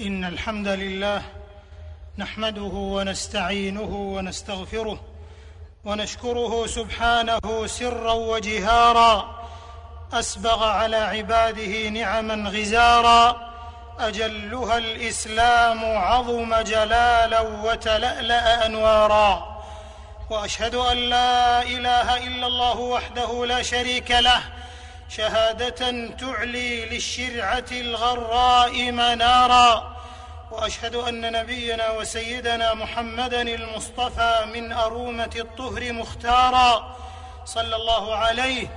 إن الحمد لله نحمده ونستعينه ونستغفره ونشكره سبحانه سرا وجهارا أسبغ على عباده نعما غزارا أجلها الإسلام عظم جلالا وتلألأ أنوارا. وأشهد أن لا إله إلا الله وحده لا شريك له شهادة تعلي للشرعة الغراء منارا. وأشهد أن نبينا وسيدنا محمدا المصطفى من أرومة الطهر مختارا. صلى الله عليه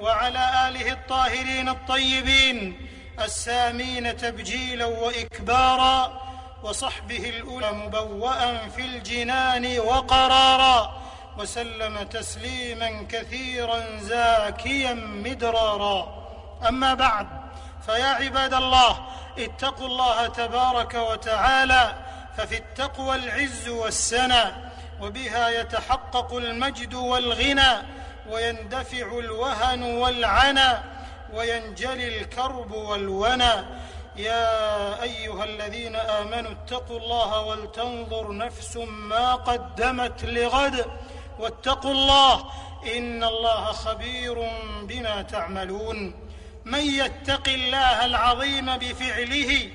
وعلى آله الطاهرين الطيبين السامين تبجيلا واكبارا. وصحبه الأولى مبوأ في الجنان وقرارا. وسلم تسليما كثيرا زاكيا مدرارا. أما بعد فيا عباد الله اتقوا الله تبارك وتعالى ففي التقوى العز والسنى وبها يتحقق المجد والغنى ويندفع الوهن والعنى وينجلي الكرب والونى. يا أيها الذين آمنوا اتقوا الله ولتنظر نفس ما قدمت لغد. واتقوا الله إن الله خبير بما تعملون من يتق الله العظيم بفعله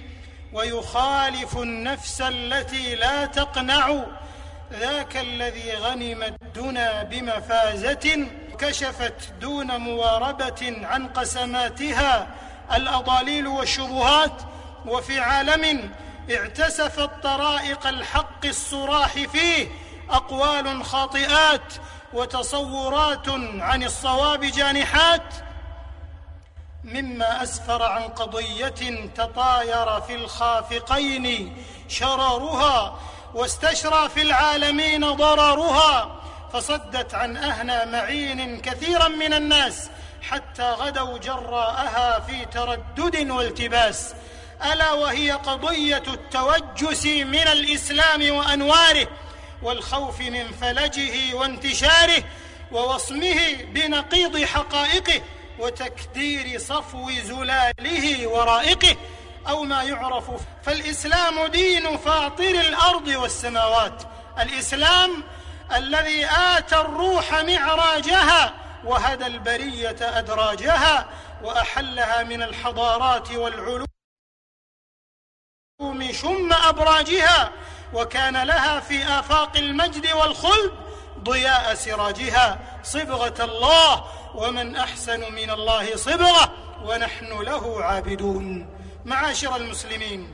ويخالف النفس التي لا تقنع ذاك الذي غنم الدنا بمفازة كشفت دون مواربة عن قسماتها الاضاليل والشبهات وفي عالم اعتسفت طرائق الحق الصراح فيه أقوال خاطئات وتصورات عن الصواب جانحات مما أسفر عن قضية تطاير في الخافقين شرارها واستشرى في العالمين ضررها فصدت عن اهنى معين كثيرا من الناس حتى غدوا جراءها في تردد والتباس. ألا وهي قضية التوجس من الإسلام وأنواره والخوف من فلجه وانتشاره ووصمه بنقيض حقائقه وتكدير صفو زلاله ورائقه أو ما يعرف. فالإسلام دين فاطر الأرض والسماوات. الإسلام الذي آتى الروح معراجها وهدى البرية أدراجها وأحلها من الحضارات والعلوم شم أبراجها وكان لها في آفاق المجد والخلد ضياء سراجها صبغة الله ومن أحسن من الله صبغة ونحن له عابدون. معاشر المسلمين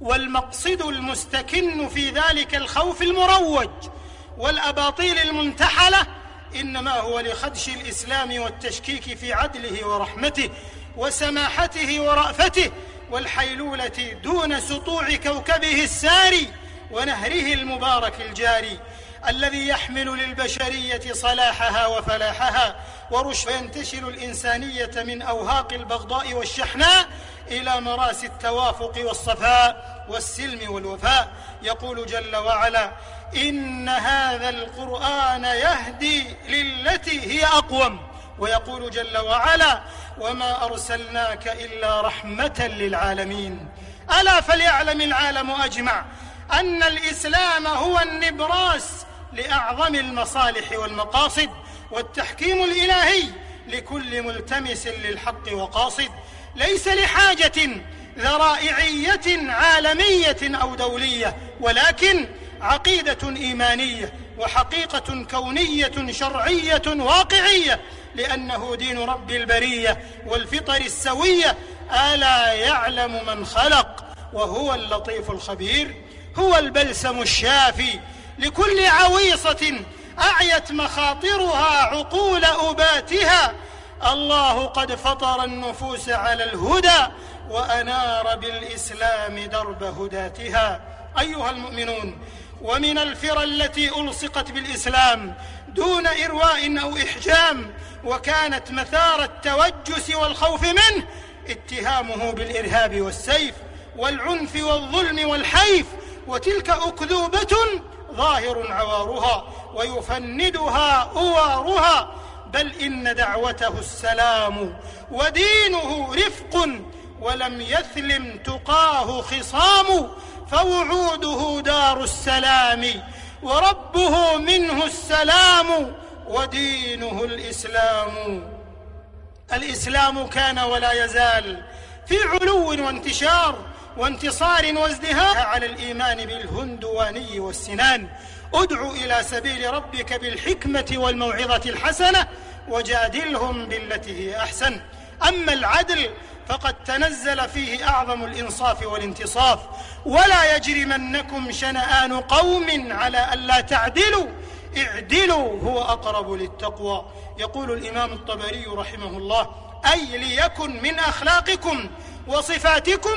والمقصد المستكن في ذلك الخوف المروج والأباطيل المنتحلة إنما هو لخدش الإسلام والتشكيك في عدله ورحمته وسماحته ورأفته والحيلولة دون سطوع كوكبه الساري ونهره المبارك الجاري الذي يحمل للبشرية صلاحها وفلاحها ورشد وينتشل الإنسانية من أوهاق البغضاء والشحناء إلى مراسي التوافق والصفاء والسلم والوفاء. يقول جل وعلا إن هذا القرآن يهدي للتي هي أقوم. ويقول جل وعلا وما أرسلناك إلا رحمة للعالمين. ألا فليعلم العالم أجمع أن الإسلام هو النبراس لأعظم المصالح والمقاصد والتحكيم الإلهي لكل ملتمس للحق وقاصد ليس لحاجة ذرائعية عالمية أو دولية ولكن عقيدة إيمانية وحقيقة كونية شرعية واقعية لأنه دين رب البرية والفطر السوية ألا يعلم من خلق وهو اللطيف الخبير هو البلسم الشافي. لكل عويصة أعيت مخاطرها عقول أباتها. الله قد فطر النفوس على الهدى وأنار بالإسلام درب هداتها. أيها المؤمنون ومن الفرى التي ألصقت بالإسلام دون إرواء أو إحجام وكانت مثار التوجس والخوف منه اتهامه بالإرهاب والسيف والعنف والظلم والحيف وتلك أكذوبة ظاهر عوارها ويفندها اوارها بل إن دعوته السلام ودينه رفق ولم يثلم تقاه خصام فوعوده دار السلام وربه منه السلام ودينه الإسلام. الإسلام كان ولا يزال في علو وانتشار وانتصار وازدهار على الإيمان بالهندواني والسنان. ادع إلى سبيل ربك بالحكمة والموعظة الحسنة وجادلهم بالتي هي أحسن. أما العدل فقد تنزل فيه أعظم الإنصاف والانتصاف. ولا يجرمنكم شنآن قوم على ألا تعدلوا. اعدلوا هو أقرب للتقوى. يقول الإمام الطبري رحمه الله أي ليكن من أخلاقكم وصفاتكم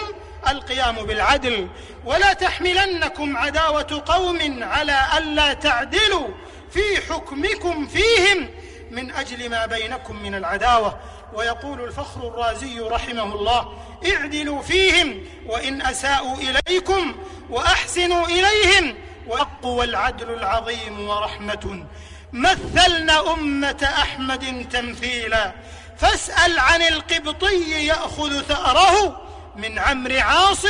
القيام بالعدل ولا تحملنكم عداوة قوم على ألا تعدلوا في حكمكم فيهم من أجل ما بينكم من العداوة. ويقول الفخر الرازي رحمه الله اعدلوا فيهم وإن أساءوا إليكم وأحسنوا إليهم والحق والعدل العظيم ورحمة. مثلنا أمة أحمد تمثيلا. فاسأل عن القبطي يأخذ ثأره من عمرو عاص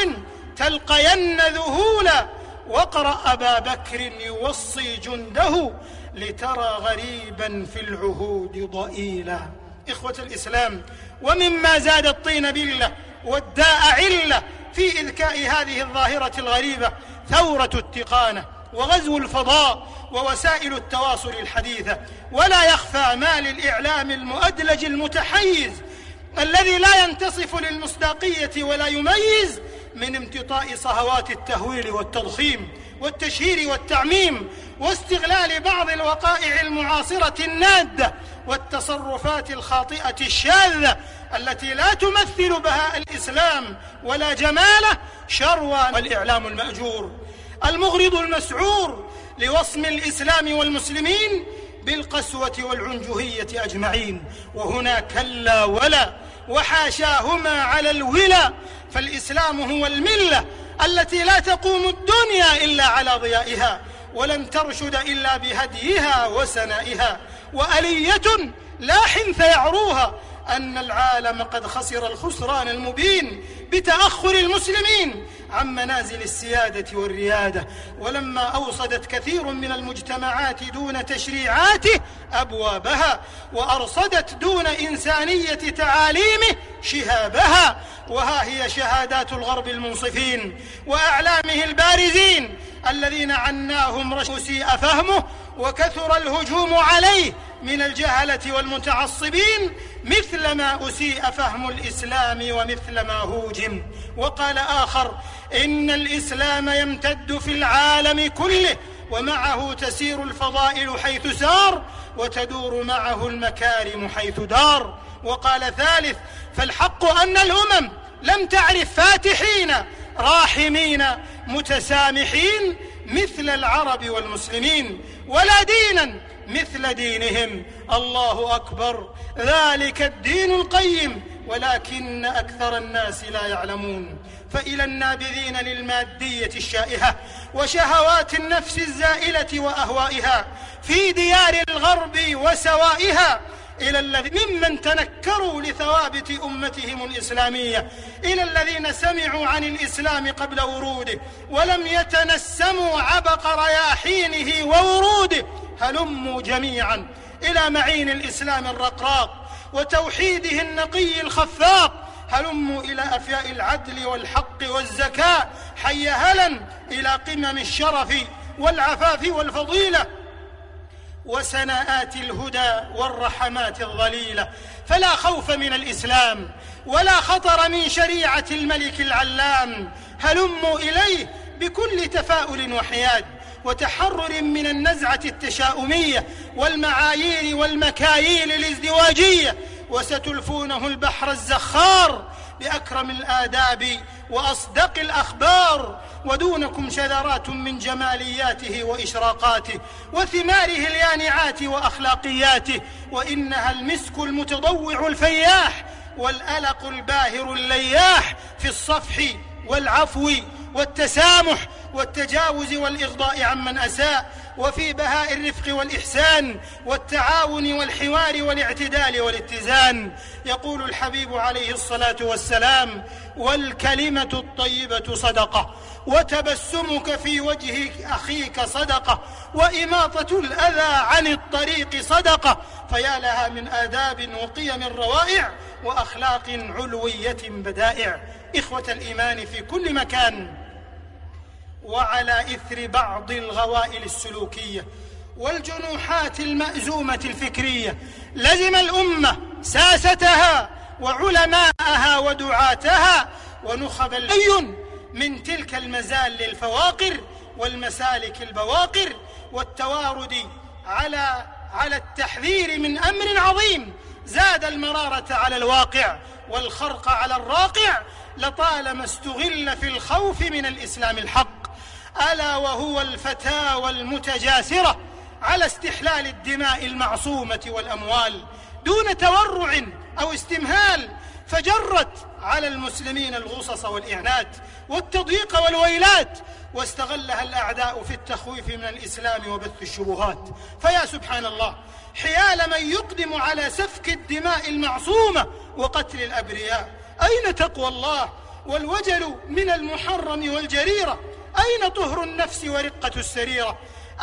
تلقين ذهولا. واقرا أبا بكر يوصي جنده لترى غريبا في العهود ضئيلا. إخوة الإسلام ومما زاد الطين بلة والداء علة في إذكاء هذه الظاهرة الغريبة ثورة التقانة وغزو الفضاء ووسائل التواصل الحديثة. ولا يخفى ما للإعلام المؤدلج المتحيز الذي لا ينتصف للمصداقية ولا يميز من امتطاء صهوات التهويل والتضخيم والتشهير والتعميم واستغلال بعض الوقائع المعاصرة النادة والتصرفات الخاطئة الشاذة التي لا تمثل بهاء الإسلام ولا جماله شروى والإعلام المأجور. المغرض المسعور لوصم الإسلام والمسلمين بالقسوة والعنجهية أجمعين. وهنا كلا ولا وحاشاهما على الولا فالإسلام هو الملة التي لا تقوم الدنيا إلا على ضيائها ولن ترشد إلا بهديها وسنائها وألية لا حنث يعروها أن العالم قد خسر الخسران المبين بتأخر المسلمين عن منازل السيادة والريادة. ولما أوصدت كثير من المجتمعات دون تشريعاته أبوابها وأرصدت دون إنسانية تعاليمه شهابها. وها هي شهادات الغرب المنصفين وأعلامه البارزين الذين عناهم رشد فهمه وكثر الهجوم عليه من الجهلة والمتعصبين مثل ما أسيء فهم الإسلام ومثل ما هوجم. وقال آخر إن الإسلام يمتد في العالم كله ومعه تسير الفضائل حيث سار وتدور معه المكارم حيث دار. وقال ثالث فالحق أن الأمم لم تعرف فاتحين راحمين متسامحين مثل العرب والمسلمين ولا دينا مثل دينهم. الله أكبر. ذلك الدين القيم ولكن أكثر الناس لا يعلمون. فإلى النابذين للمادية الشائهة وشهوات النفس الزائلة وأهوائها في ديار الغرب وسوائها إلى الذين ممن تنكروا لثوابت أمتهم الإسلامية. إلى الذين سمعوا عن الإسلام قبل وروده ولم يتنسموا عبق رياحينه ووروده. هلموا جميعا إلى معين الإسلام الرقراق وتوحيده النقي الخفاق. هلموا إلى أفياء العدل والحق والزكاة. حي هلا إلى قمم الشرف والعفاف والفضيلة. وسناءات الهدى والرحمات الظليلة. فلا خوف من الإسلام ولا خطر من شريعة الملك العلام. هلموا إليه بكل تفاؤل وحياد وتحرر من النزعة التشاؤمية والمعايير والمكاييل الازدواجية. وستلفونه البحر الزخار بأكرم الآداب وأصدق الأخبار ودونكم شذرات من جمالياته وإشراقاته وثماره اليانعات وأخلاقياته وإنها المسك المتضوع الفياح والألق الباهر اللياح في الصفح والعفو والتسامح والتجاوز والاغضاء عمن أساء وفي بهاء الرفق والإحسان والتعاون والحوار والاعتدال والاتزان. يقول الحبيب عليه الصلاة والسلام والكلمة الطيبة صدقة وتبسمك في وجه أخيك صدقة وإماطة الأذى عن الطريق صدقة. فيا لها من آداب وقيم روائع وأخلاق علوية بدائع. إخوة الإيمان في كل مكان وعلى إثر بعض الغوائل السلوكية والجنوحات المأزومة الفكرية لزم الأمة ساستها وعلماءها ودعاتها ونخب الأي من تلك المزال للفواقر والمسالك البواقر والتوارد على على التحذير من أمر عظيم. زاد المرارة على الواقع والخرق على الراقع لطالما استغل في الخوف من الإسلام الحق. ألا وهو الفتاوى المتجاسرة على استحلال الدماء المعصومة والأموال دون تورع أو استمهال فجرت على المسلمين الغصص والإعنات والتضييق والويلات واستغلها الأعداء في التخويف من الإسلام وبث الشبهات. فيا سبحان الله حيال من يقدم على سفك الدماء المعصومة وقتل الأبرياء. أين تقوى الله والوجل من المحرم والجريرة؟ أين طهر النفس ورقة السريرة؟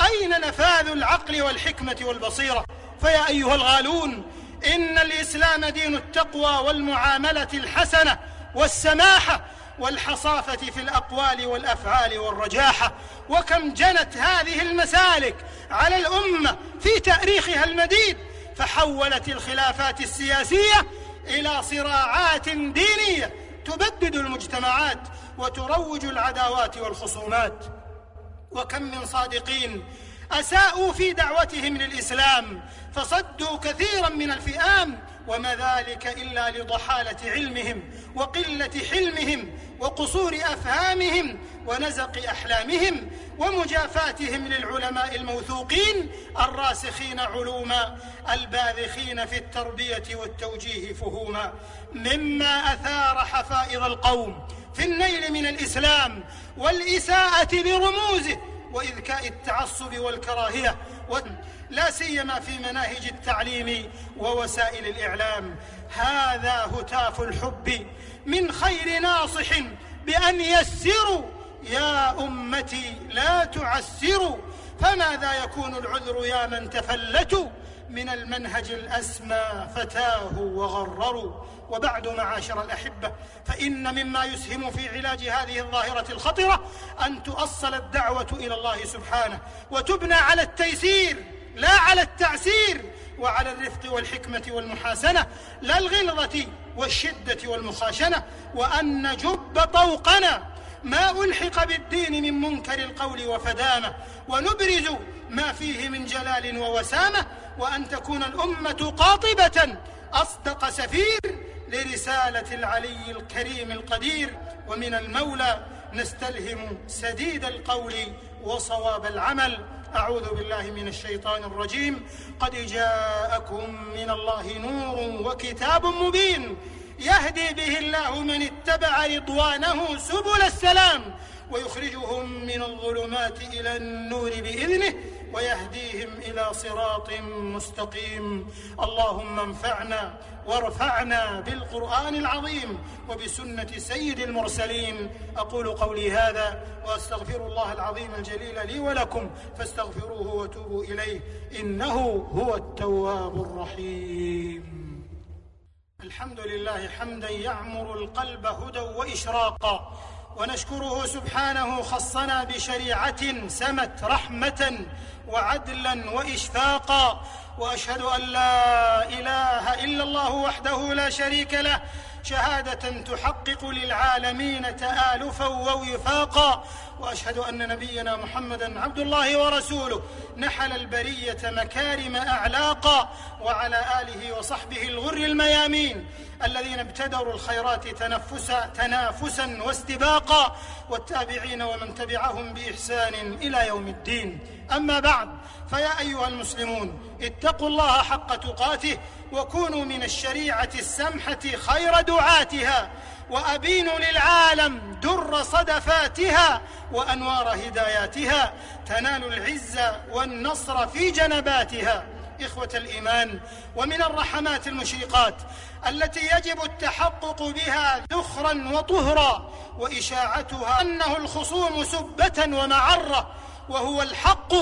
أين نفاذ العقل والحكمة والبصيرة؟ فيا أيها الغالون إن الإسلام دين التقوى والمعاملة الحسنة والسماحة والحصافة في الأقوال والأفعال والرجاحة وكم جنت هذه المسالك على الأمة في تأريخها المديد فحولت الخلافات السياسية إلى صراعات دينية تبدد المجتمعات. وتروج العداوات والخصومات. وكم من صادقين أساءوا في دعوتهم للإسلام فصدوا كثيرا من الفئام وما ذلك إلا لضحالة علمهم وقلة حلمهم وقصور أفهامهم ونزق أحلامهم ومجافاتهم للعلماء الموثوقين الراسخين علوما الباذخين في التربية والتوجيه فهوما مما أثار حفائظ القوم. النيل من الإسلام والإساءة برموزه وإذكاء التعصب والكراهية لا سيما في مناهج التعليم ووسائل الإعلام. هذا هتاف الحب من خير ناصح بأن يسروا يا أمتي لا تعسروا فماذا يكون العذر يا من تفلتوا من المنهج الأسمى فتاه وغرروا وبعد معاشر الأحبة فإن مما يسهم في علاج هذه الظاهرة الخطرة أن تؤصل الدعوة إلى الله سبحانه وتبنى على التيسير لا على التعسير وعلى الرفق والحكمة والمحاسنة لا الغلظة والشدة والمخاشنة وأن نجب طوقنا. ما ألحق بالدين من منكر القول وفدامة ونبرز ما فيه من جلال ووسامة وأن تكون الأمة قاطبة أصدق سفير لرسالة العلي الكريم القدير ومن المولى نستلهم سديد القول وصواب العمل. أعوذ بالله من الشيطان الرجيم. قد جاءكم من الله نور وكتاب مبين يهدي به الله من اتبع رضوانه سبل السلام. ويخرجهم من الظلمات إلى النور بإذنه ويهديهم إلى صراط مستقيم. اللهم انفعنا وارفعنا بالقرآن العظيم وبسنة سيد المرسلين. أقول قولي هذا وأستغفر الله العظيم الجليل لي ولكم فاستغفروه وتوبوا إليه. إنه هو التواب الرحيم. الحمد لله حمدا يعمر القلب هدى وإشراقا. ونشكره سبحانه خصنا بشريعة سمت رحمة وعدلا وإشفاقا وأشهد أن لا إله إلا الله وحده لا شريك له شهادة تحقق للعالمين تآلفا ووفاقا. وأشهد أن نبينا محمدا عبد الله ورسوله نحل البرية مكارم أعلاقا وعلى آله وصحبه الغر الميامين الذين ابتدروا الخيرات تنفسا تنافسا واستباقا. والتابعين ومن تبعهم بإحسان إلى يوم الدين. أما بعد فيا أيها المسلمون اتقوا الله حق تقاته وكونوا من الشريعة السمحة خير دعاتها وأبينوا للعالم در صدفاتها وأنوار هداياتها. تنال العز والنصر في جنباتها. إخوة الإيمان ومن الرحمات المشرقات التي يجب التحقق بها ذخرا وطهرا وإشاعتها أنه الخصوم سبة ومعرة وهو الحق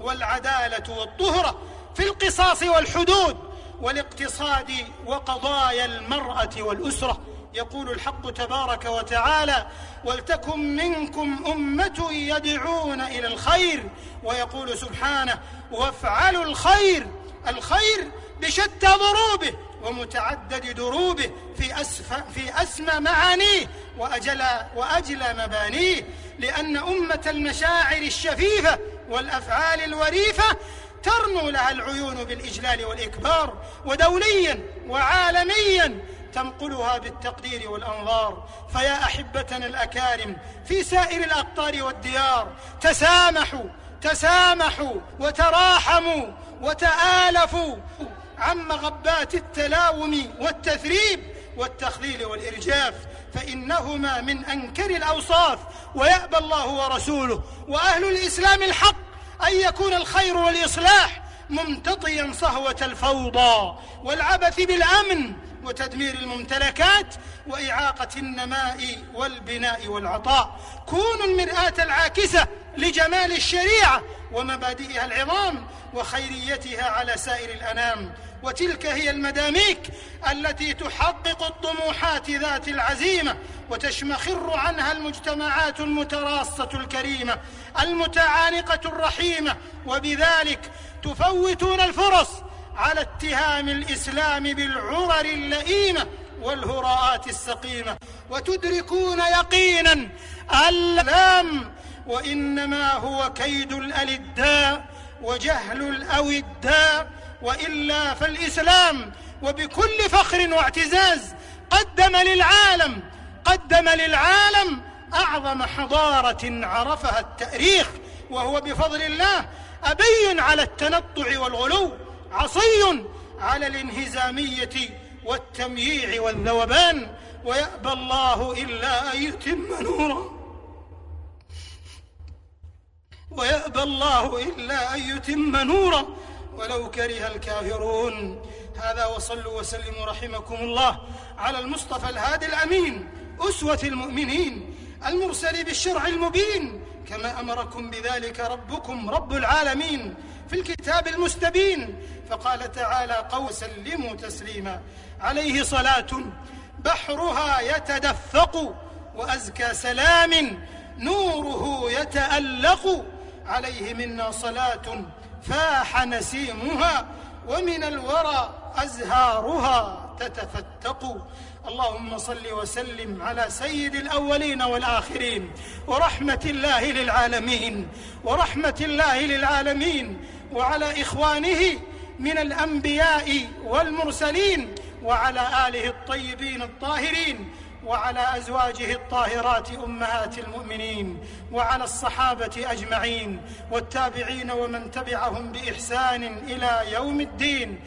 والعدالة والطهرة في القصاص والحدود. والاقتصاد وقضايا المرأة والأسرة. يقول الحق تبارك وتعالى ولتكن منكم أمة يدعون إلى الخير ويقول سبحانه وافعلوا الخير الخير بشتى ضروبه ومتعدد دروبه في أسف في أسمى معانيه وأجل وأجلى مبانيه لأن أمة المشاعر الشفيفة والأفعال الوريفة ترنو لها العيون بالإجلال والإكبار ودوليا وعالميا تنقلها بالتقدير والأنظار. فيا أحبتنا الأكارم في سائر الأقطار والديار تسامحوا تسامحوا وتراحموا وتآلفوا عن مغبات التلاوم والتثريب والتخليل والإرجاف. فإنهما من أنكر الأوصاف ويأبى الله ورسوله وأهل الإسلام الحق. أن يكون الخير والإصلاح ممتطيا صهوة الفوضى والعبث بالأمن وتدمير الممتلكات وإعاقة النماء والبناء والعطاء. كونوا المرآة العاكسة لجمال الشريعة ومبادئها العظام وخيريتها على سائر الأنام. وتلك هي المداميك التي تحقق الطموحات ذات العزيمة وتشمخر عنها المجتمعات المتراصة الكريمة المتعانقة الرحيمة وبذلك تفوتون الفرص على اتهام الإسلام بالعرر اللئيمة والهراءات السقيمة. وتدركون يقينا اللام وإنما هو كيد الألداء وجهل الأوداء وإلا فالإسلام وبكل فخر واعتزاز قدم للعالم قدم للعالم أعظم حضارة عرفها التاريخ وهو بفضل الله ابي على التنطع والغلو عصي على الانهزامية والتمييع والذوبان ويأبى الله إلا أن يتم نوره. ويأبى الله إلا أن يتم نوره. ولو كره الكافرون. هذا وصلوا وسلموا رحمكم الله على المصطفى الهادي الأمين أسوة المؤمنين المرسل بالشرع المبين. كما أمركم بذلك ربكم رب العالمين في الكتاب المستبين. فقال تعالى قول سلموا تسليما. عليه صلاة بحرها يتدفق وأزكى سلام نوره يتألق. عليه منا صلاة فاح نسيمها ومن الورى أزهارها تتفتق. اللهم صل وسلم على سيد الأولين والآخرين. ورحمة الله للعالمين. ورحمة الله للعالمين. وعلى إخوانه من الأنبياء والمرسلين. وعلى آله الطيبين الطاهرين. وعلى أزواجه الطاهرات أمهات المؤمنين وعلى الصحابة أجمعين والتابعين ومن تبعهم بإحسان إلى يوم الدين.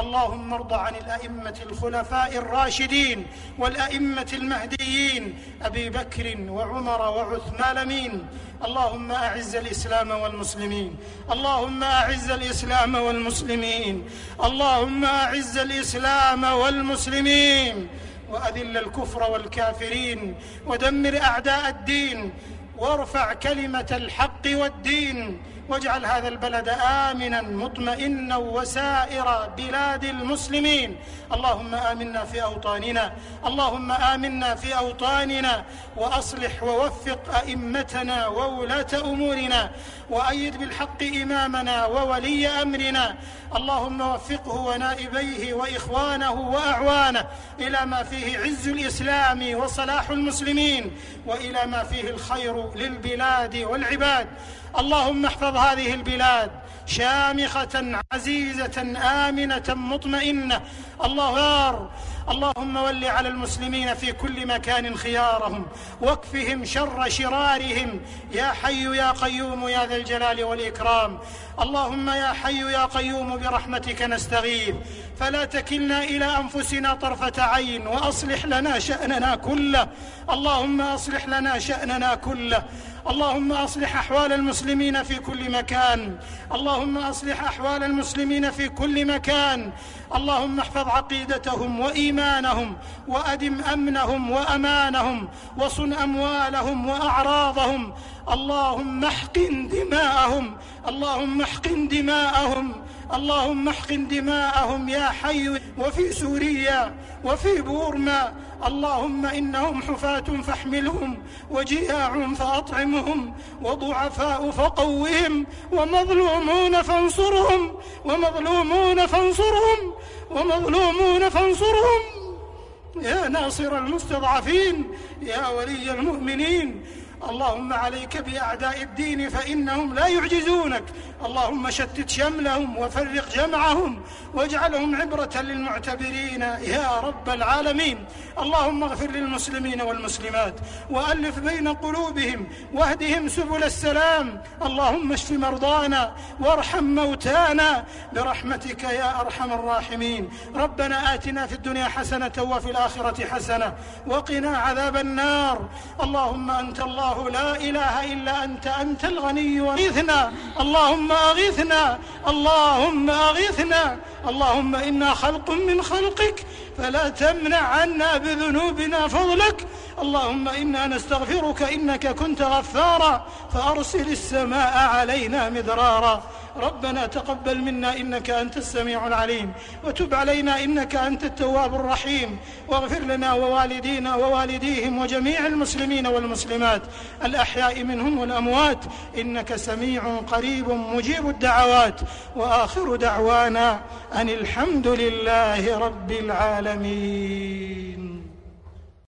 اللهم ارض عن الأئمة الخلفاء الراشدين والأئمة المهديين أبي بكر وعمر وعثمان مين اللهم أعز الإسلام والمسلمين. اللهم أعز الإسلام والمسلمين. اللهم أعز الإسلام والمسلمين. وأذل الكفر والكافرين ودمر أعداء الدين وارفع كلمة الحق والدين واجعل هذا البلد آمنا مطمئنا وسائر بلاد المسلمين. اللهم آمنا في أوطاننا اللهم آمنا في أوطاننا وأصلح ووفق أئمتنا وولاة أمورنا وأيد بالحق إمامنا وولي أمرنا. اللهم وفقه ونائبيه وإخوانه وأعوانه إلى ما فيه عز الإسلام وصلاح المسلمين وإلى ما فيه الخير للبلاد والعباد. اللهم احفظ هذه البلاد شامخة عزيزة آمنة مطمئنة. الله اللهم ول على المسلمين في كل مكان خيارهم واكفهم شر شرارهم. يا حي يا قيوم يا ذا الجلال والإكرام. اللهم يا حي يا قيوم برحمتك نستغيث. فلا تكلنا إلى أنفسنا طرفة عين وأصلح لنا شأننا كله. اللهم أصلح لنا شأننا كله. اللهم أصلح أحوال المسلمين في كل مكان. اللهم أصلح أحوال المسلمين في كل مكان. اللهم احفظ عقيدتهم وإيمانهم وأدم أمنهم وأمانهم وصن أموالهم وأعراضهم اللهم احقن دماءهم اللهم احقن دماءهم اللهم احقن دماءهم يا حي وفي سوريا وفي بورما اللهم إنهم حفاة فاحملهم وجياع فأطعمهم وضعفاء فقوهم ومظلومون فانصرهم ومظلومون فانصرهم ومظلومون فانصرهم. يا ناصر المستضعفين يا ولي المؤمنين اللهم عليك بأعداء الدين فإنهم لا يعجزونك. اللهم شتت شملهم وفرق جمعهم واجعلهم عبرة للمعتبرين. يا رب العالمين. اللهم اغفر للمسلمين والمسلمات وألف بين قلوبهم واهدهم سبل السلام. اللهم اشف مرضانا وارحم موتانا. برحمتك يا أرحم الراحمين. ربنا آتنا في الدنيا حسنة وفي الآخرة حسنة. وقنا عذاب النار. اللهم أنت الله لا إله إلا أنت أنت الغني واغثنا اللهم اغثنا اللهم اغثنا اللهم إنا خلق من خلقك فلا تمنع عنا بذنوبنا فضلك. اللهم إنا نستغفرك إنك كنت غفارا. فأرسل السماء علينا مدرارا. ربنا تقبل منا إنك أنت السميع العليم وتب علينا إنك أنت التواب الرحيم واغفر لنا ووالدينا ووالديهم وجميع المسلمين والمسلمات الأحياء منهم والأموات إنك سميع قريب مجيب الدعوات وآخر دعوانا أن الحمد لله رب العالمين.